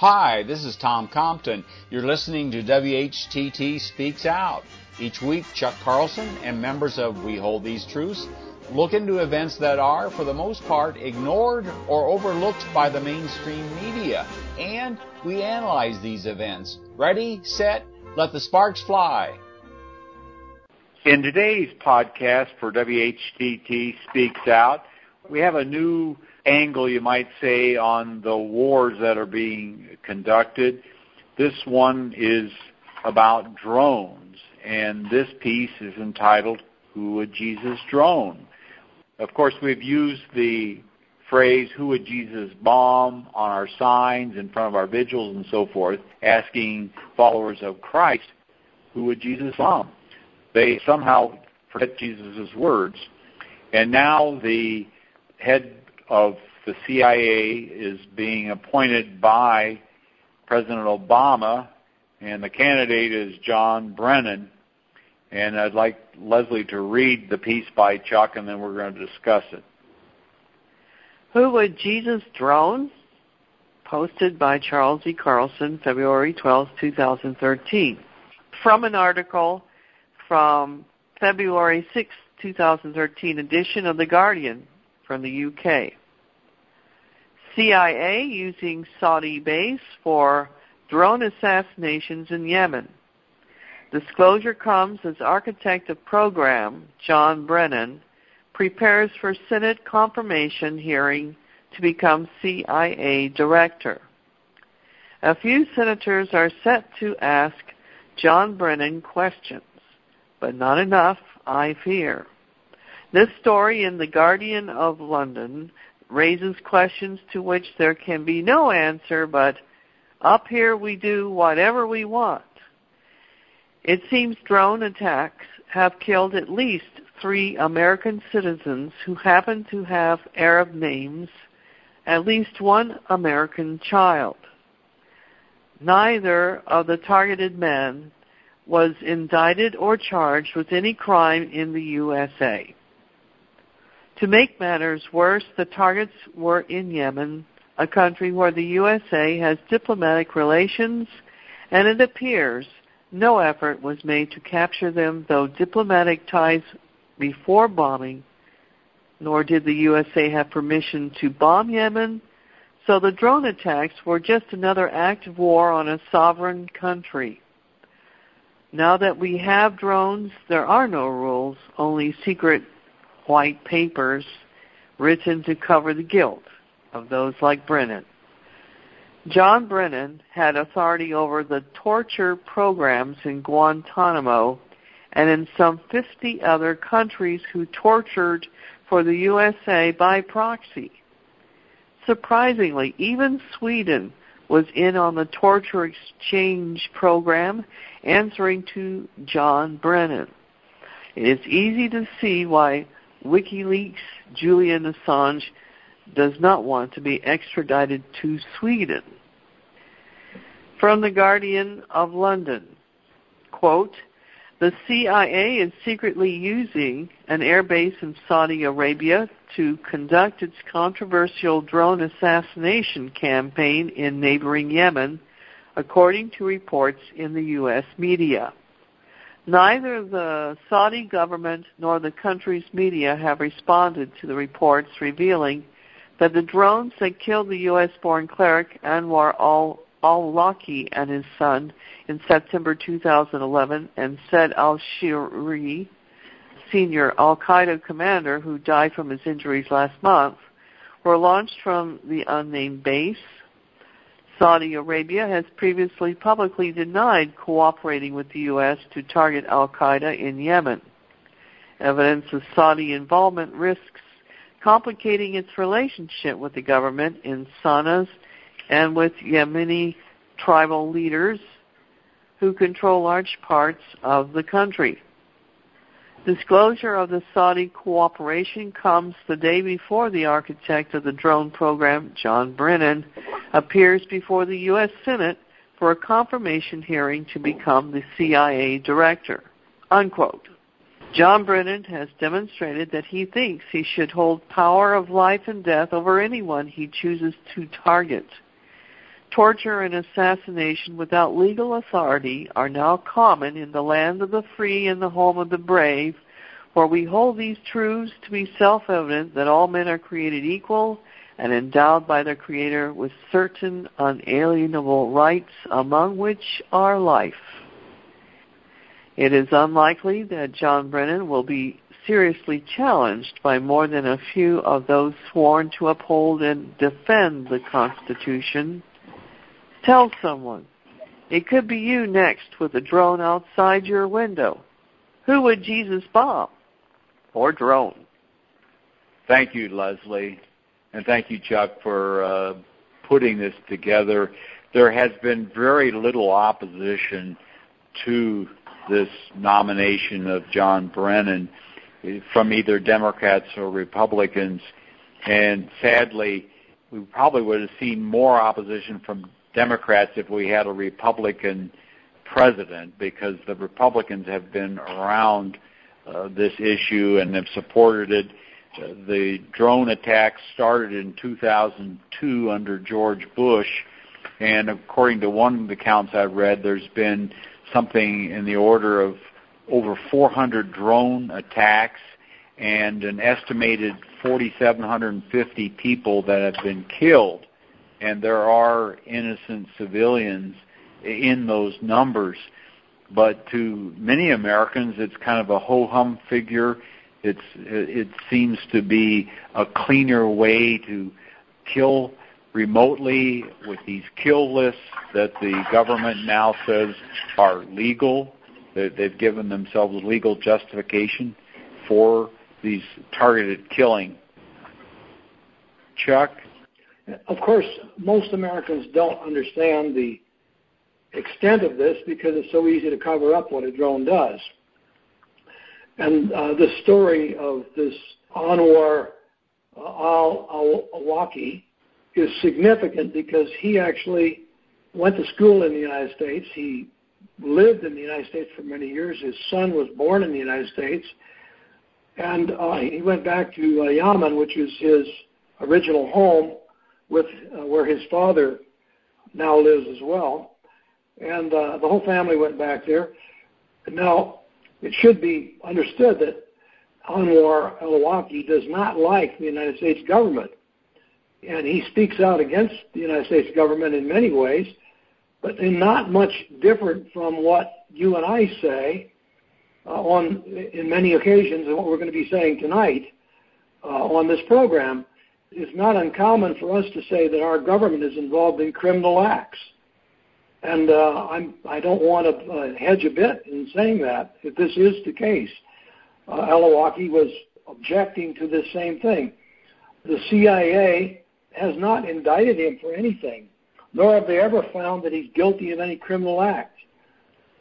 Hi, this is Tom Compton. You're listening to WHTT Speaks Out. Each week, Chuck Carlson and members of We Hold These Truths look into events that are, for the most part, ignored or overlooked by the mainstream media. And we analyze these events. Ready, set, let the sparks fly. In today's podcast for WHTT Speaks Out, we have a new angle, you might say, on the wars that are being conducted. This one is about drones, and this piece is entitled, Who Would Jesus Drone? Of course, we've used the phrase, Who would Jesus bomb on our signs in front of our vigils and so forth, asking followers of Christ, Who would Jesus bomb? They somehow forget Jesus' words. And now the head of the CIA is being appointed by President Obama, and the candidate is John Brennan. And I'd like Leslie to read the piece by Chuck, and then we're going to discuss it. Who would Jesus drone? Posted by Charles E. Carlson, February 12, 2013. From an article from February 6, 2013 edition of The Guardian from the UK. CIA using Saudi base for drone assassinations in Yemen. Disclosure comes as architect of program, John Brennan, prepares for Senate confirmation hearing to become CIA director. A few senators are set to ask John Brennan questions, but not enough, I fear. This story in The Guardian of London raises questions to which there can be no answer, but up here we do whatever we want. It seems drone attacks have killed at least three American citizens who happen to have Arab names, at least one American child. Neither of the targeted men was indicted or charged with any crime in the USA. To make matters worse, the targets were in Yemen, a country where the USA has diplomatic relations, and it appears no effort was made to capture them, though diplomatic ties before bombing, nor did the USA have permission to bomb Yemen, so the drone attacks were just another act of war on a sovereign country. Now that we have drones, there are no rules, only secret white papers written to cover the guilt of those like Brennan. John Brennan had authority over the torture programs in Guantanamo and in some 50 other countries who tortured for the USA by proxy. Surprisingly, even Sweden was in on the torture exchange program, answering to John Brennan. It is easy to see why WikiLeaks Julian Assange does not want to be extradited to Sweden. From the Guardian of London, quote, the CIA is secretly using an airbase in Saudi Arabia to conduct its controversial drone assassination campaign in neighboring Yemen, according to reports in the U.S. media. Neither the Saudi government nor the country's media have responded to the reports revealing that the drones that killed the U.S. born cleric Anwar al Awlaki and his son in September 2011 and Said al Shihri, senior Al Qaeda commander who died from his injuries last month, were launched from the unnamed base Saudi Arabia has previously publicly denied cooperating with the U.S. to target Al Qaeda in Yemen. Evidence of Saudi involvement risks complicating its relationship with the government in Sana'a and with Yemeni tribal leaders who control large parts of the country. Disclosure of the Saudi cooperation comes the day before the architect of the drone program, John Brennan, appears before the U.S. Senate for a confirmation hearing to become the CIA director. Unquote. John Brennan has demonstrated that he thinks he should hold power of life and death over anyone he chooses to target. Torture and assassination without legal authority are now common in the land of the free and the home of the brave, for we hold these truths to be self-evident that all men are created equal and endowed by their Creator with certain unalienable rights, among which are life. It is unlikely that John Brennan will be seriously challenged by more than a few of those sworn to uphold and defend the Constitution Tell someone. It could be you next with a drone outside your window. Who would Jesus bomb? Or drone? Thank you, Leslie. And thank you, Chuck, for uh, putting this together. There has been very little opposition to this nomination of John Brennan from either Democrats or Republicans. And sadly, we probably would have seen more opposition from Democrats if we had a Republican president because the Republicans have been around uh, this issue and have supported it. The drone attacks started in 2002 under George Bush, and according to one of the accounts I've read, there's been something in the order of over 400 drone attacks and an estimated 4,750 people that have been killed and there are innocent civilians in those numbers. But to many Americans, it's kind of a ho hum figure. It's it seems to be a cleaner way to kill remotely with these kill lists that the government now says are legal. They've given themselves legal justification for these targeted killing. Chuck, of course, most Americans don't understand the extent of this because it's so easy to cover up what a drone does. And uh, the story of this Anwar al-Awlaki is significant because he actually went to school in the United States. He lived in the United States for many years. His son was born in the United States. And uh, he went back to uh, Yemen, which is his original home, with uh, where his father now lives as well, and uh, the whole family went back there. Now, it should be understood that Anwar al-Awlaki does not like the United States government, and he speaks out against the United States government in many ways, but not much different from what you and I say uh, on in many occasions, and what we're going to be saying tonight uh, on this program it's not uncommon for us to say that our government is involved in criminal acts. And uh, I'm, I don't want to uh, hedge a bit in saying that, if this is the case. Uh, al-Awlaki was objecting to this same thing. The CIA has not indicted him for anything, nor have they ever found that he's guilty of any criminal act.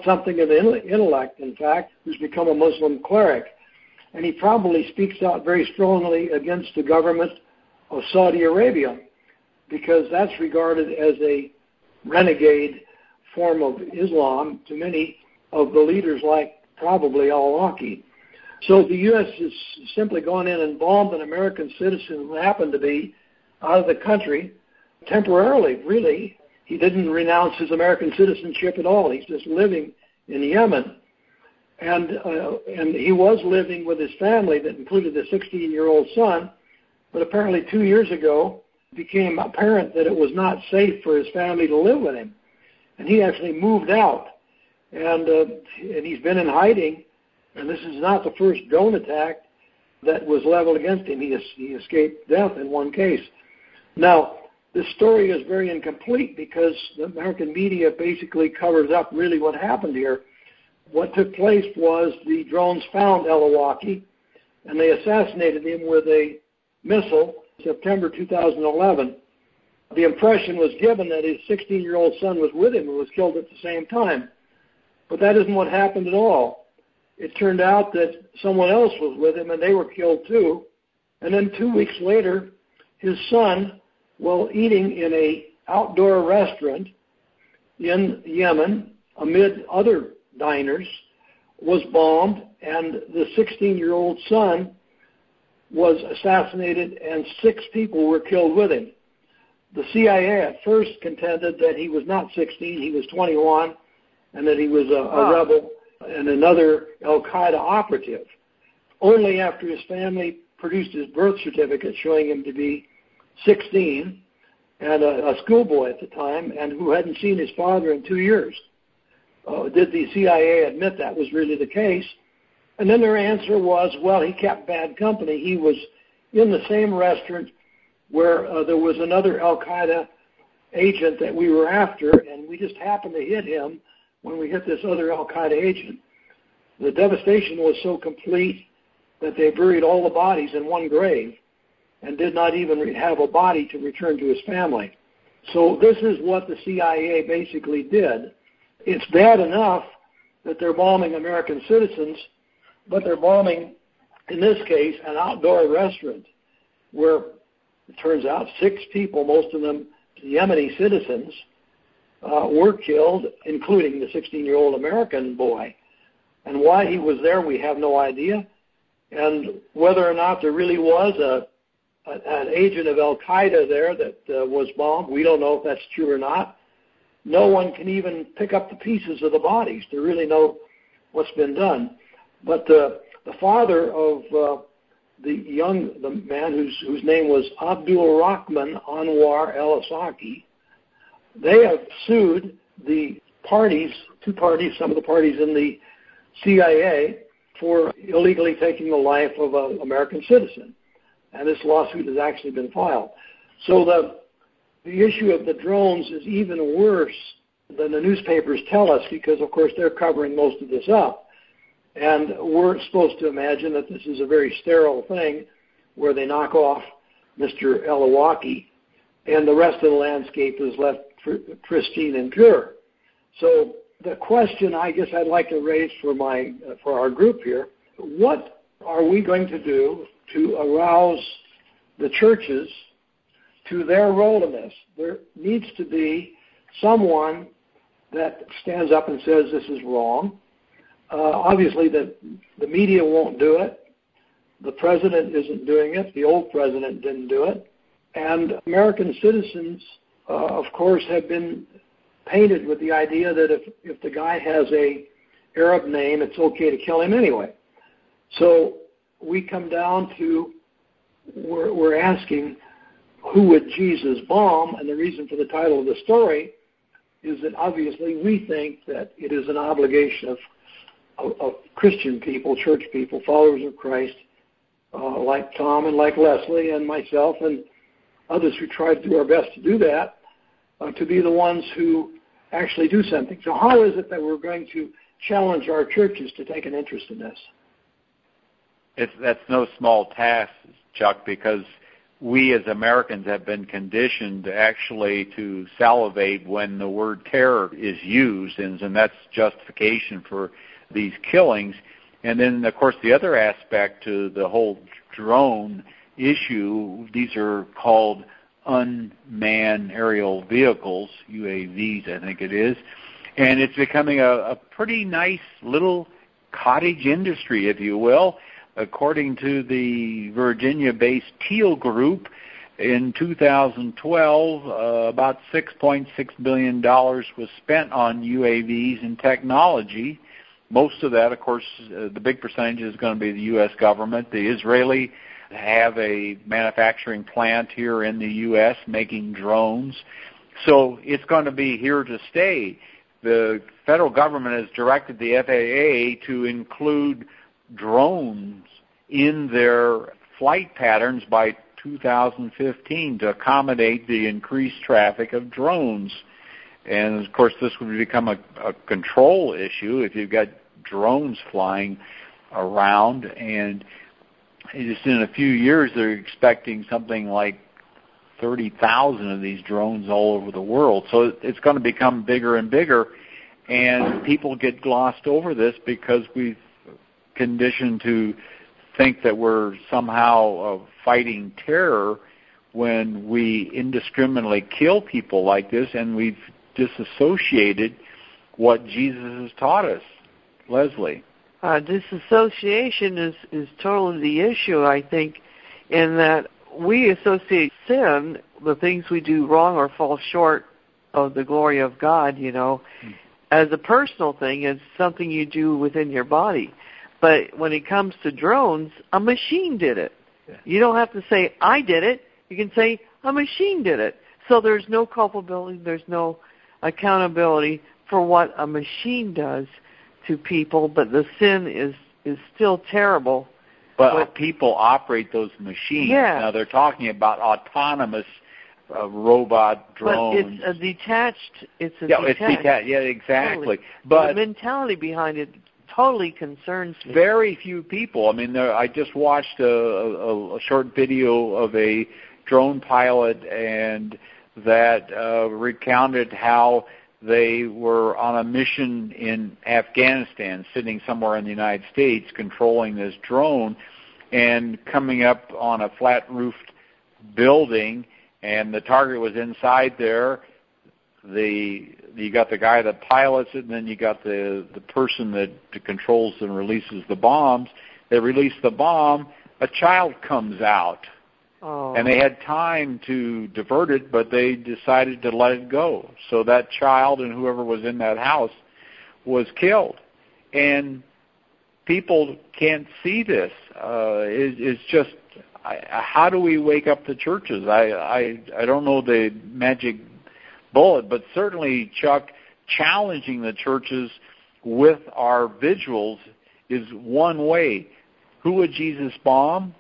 Something of intellect, in fact, who's become a Muslim cleric. And he probably speaks out very strongly against the government of Saudi Arabia because that's regarded as a renegade form of Islam to many of the leaders like probably al-Awlaki. So the U.S. has simply gone in and bombed an American citizen who happened to be out of the country temporarily, really. He didn't renounce his American citizenship at all. He's just living in Yemen. And, uh, and he was living with his family that included a 16-year-old son but apparently, two years ago, it became apparent that it was not safe for his family to live with him, and he actually moved out. And uh, and he's been in hiding. And this is not the first drone attack that was leveled against him. He, he escaped death in one case. Now, this story is very incomplete because the American media basically covers up really what happened here. What took place was the drones found al-Awlaki, and they assassinated him with a missile, September 2011, the impression was given that his 16 year old son was with him and was killed at the same time. But that isn't what happened at all. It turned out that someone else was with him and they were killed too. And then two weeks later, his son, while eating in a outdoor restaurant in Yemen amid other diners, was bombed and the 16 year old son was assassinated and six people were killed with him. the CIA at first contended that he was not 16, he was 21, and that he was a, a rebel and another Al Qaeda operative. Only after his family produced his birth certificate showing him to be 16 and a, a schoolboy at the time, and who hadn't seen his father in two years, uh, did the CIA admit that was really the case. And then their answer was, well, he kept bad company. He was in the same restaurant where uh, there was another Al Qaeda agent that we were after, and we just happened to hit him when we hit this other Al Qaeda agent. The devastation was so complete that they buried all the bodies in one grave and did not even have a body to return to his family. So this is what the CIA basically did. It's bad enough that they're bombing American citizens, but they're bombing, in this case, an outdoor restaurant where it turns out six people, most of them Yemeni citizens, uh, were killed, including the 16-year-old American boy. And why he was there, we have no idea. And whether or not there really was a, a an agent of Al Qaeda there that uh, was bombed, we don't know if that's true or not. No one can even pick up the pieces of the bodies to really know what's been done. But the father of uh, the young the man whose whose name was Abdul Rahman Anwar El Awlaki, they have sued the parties, two parties, some of the parties in the CIA for illegally taking the life of an American citizen. And this lawsuit has actually been filed. So the, the issue of the drones is even worse than the newspapers tell us because, of course, they're covering most of this up. And we're supposed to imagine that this is a very sterile thing where they knock off Mr. El and the rest of the landscape is left pristine and pure. So the question I guess I'd like to raise for my for our group here: What are we going to do to arouse the churches to their role in this? There needs to be someone that stands up and says this is wrong. Uh, obviously, the the media won't do it. The president isn't doing it. The old president didn't do it, and American citizens, uh, of course, have been painted with the idea that if if the guy has a Arab name, it's okay to kill him anyway. So we come down to we're, we're asking who would Jesus bomb, and the reason for the title of the story is that obviously we think that it is an obligation of of, of Christian people, church people, followers of Christ, uh, like Tom and like Leslie and myself and others who try to do our best to do that, uh, to be the ones who actually do something. So how is it that we're going to challenge our churches to take an interest in this? It's, that's no small task, Chuck, because we as Americans have been conditioned actually to salivate when the word terror is used, and, and that's justification for these killings. And then, of course, the other aspect to the whole drone issue, these are called unmanned aerial vehicles, UAVs, I think it is, and it's becoming a, a pretty nice little cottage industry, if you will. According to the Virginia-based Teal Group, in 2012, uh, about $6.6 billion was spent on UAVs and technology. Most of that, of course, uh, the big percentage is going to be the U.S. government. The Israeli have a manufacturing plant here in the U.S. making drones. So it's going to be here to stay. The federal government has directed the FAA to include drones in their flight patterns by 2015 to accommodate the increased traffic of drones. And of course, this would become a, a control issue if you've got drones flying around and just in a few years, they're expecting something like 30,000 of these drones all over the world. So it's going to become bigger and bigger, and people get glossed over this because we've conditioned to think that we're somehow uh, fighting terror when we indiscriminately kill people like this, and we've disassociated what Jesus has taught us. Leslie. Uh, disassociation is, is totally the issue, I think, in that we associate sin, the things we do wrong or fall short of the glory of God, you know, mm. as a personal thing, as something you do within your body. But when it comes to drones, a machine did it. Yeah. You don't have to say, I did it. You can say, a machine did it. So there's no culpability, there's no accountability for what a machine does to people, but the sin is is still terrible. But, people operate those machines. Yeah. Now they're talking about autonomous uh, robot drones. But it's a detached. It's a yeah, detached. it's detached. Yeah, exactly. Totally. But the mentality behind it totally concerns me. Very few people. I mean, there, I just watched a, a, a short video of a drone pilot and that uh, recounted how they were on a mission in Afghanistan, sitting somewhere in the United States, controlling this drone, and coming up on a flat roofed building, and the target was inside there. The you got the guy that pilots it, and then you got the the person that controls and releases the bombs. They release the bomb. A child comes out Oh. And they had time to divert it, but they decided to let it go. So that child and whoever was in that house was killed. And people can't see this. Uh, it, it's just I, how do we wake up the churches? I, I I don't know the magic bullet, but certainly Chuck challenging the churches with our vigils is one way. Who would Jesus bomb?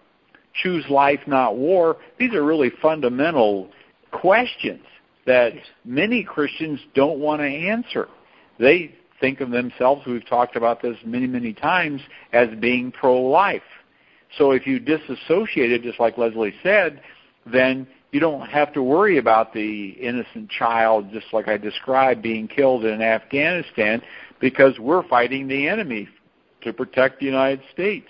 Choose life, not war, these are really fundamental questions that many Christians don't want to answer. They think of themselves, we've talked about this many, many times, as being pro-life. So if you disassociate it, just like Leslie said, then you don't have to worry about the innocent child, just like I described, being killed in Afghanistan, because we're fighting the enemy to protect the United States.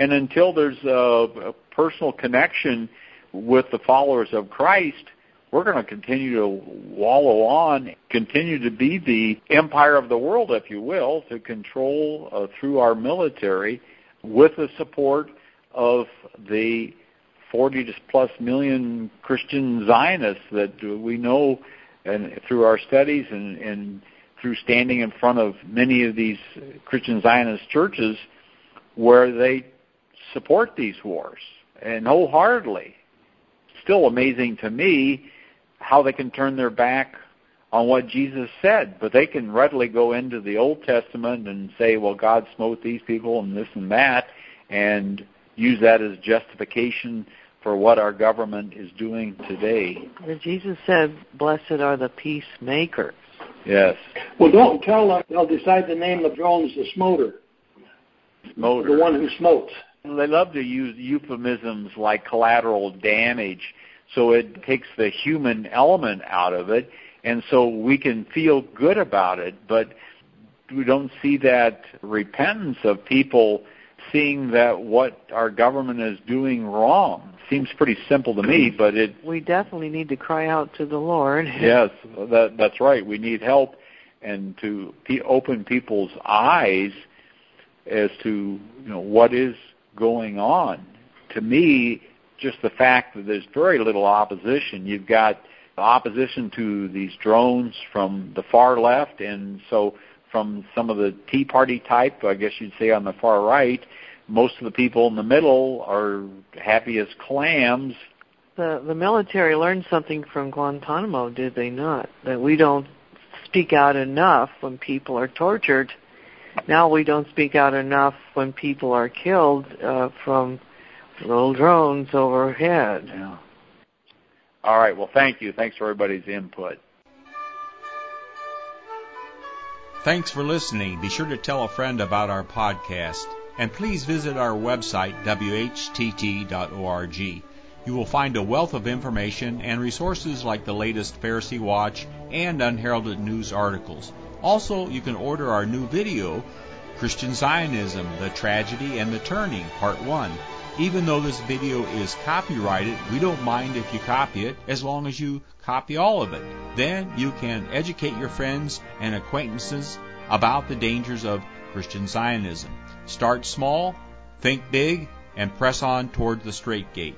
And until there's a, a personal connection with the followers of Christ, we're going to continue to wallow on, continue to be the empire of the world, if you will, to control uh, through our military with the support of the 40 plus million Christian Zionists that we know and through our studies and, and through standing in front of many of these Christian Zionist churches where they support these wars and wholeheartedly. Still amazing to me how they can turn their back on what Jesus said, but they can readily go into the Old Testament and say, well, God smote these people and this and that, and use that as justification for what our government is doing today. Jesus said, blessed are the peacemakers. Yes. Well, don't tell them they'll decide to name of the drones the smoter. Smoter. The one who smotes. They love to use euphemisms like collateral damage, so it takes the human element out of it, and so we can feel good about it, but we don't see that repentance of people seeing that what our government is doing wrong. Seems pretty simple to me, but it we definitely need to cry out to the Lord. yes, that that's right. We need help and to open people's eyes as to you know what is going on. To me, just the fact that there's very little opposition. You've got opposition to these drones from the far left, and so from some of the Tea Party type, I guess you'd say on the far right, most of the people in the middle are happy as clams. The the military learned something from Guantanamo, did they not? That we don't speak out enough when people are tortured now we don't speak out enough when people are killed uh, from little drones overhead. Yeah. All right. Well, thank you. Thanks for everybody's input. Thanks for listening. Be sure to tell a friend about our podcast. And please visit our website, whtt.org. You will find a wealth of information and resources like the latest Pharisee Watch and unheralded news articles. Also, you can order our new video, Christian Zionism, The Tragedy and the Turning, Part 1. Even though this video is copyrighted, we don't mind if you copy it as long as you copy all of it. Then you can educate your friends and acquaintances about the dangers of Christian Zionism. Start small, think big, and press on toward the straight gate.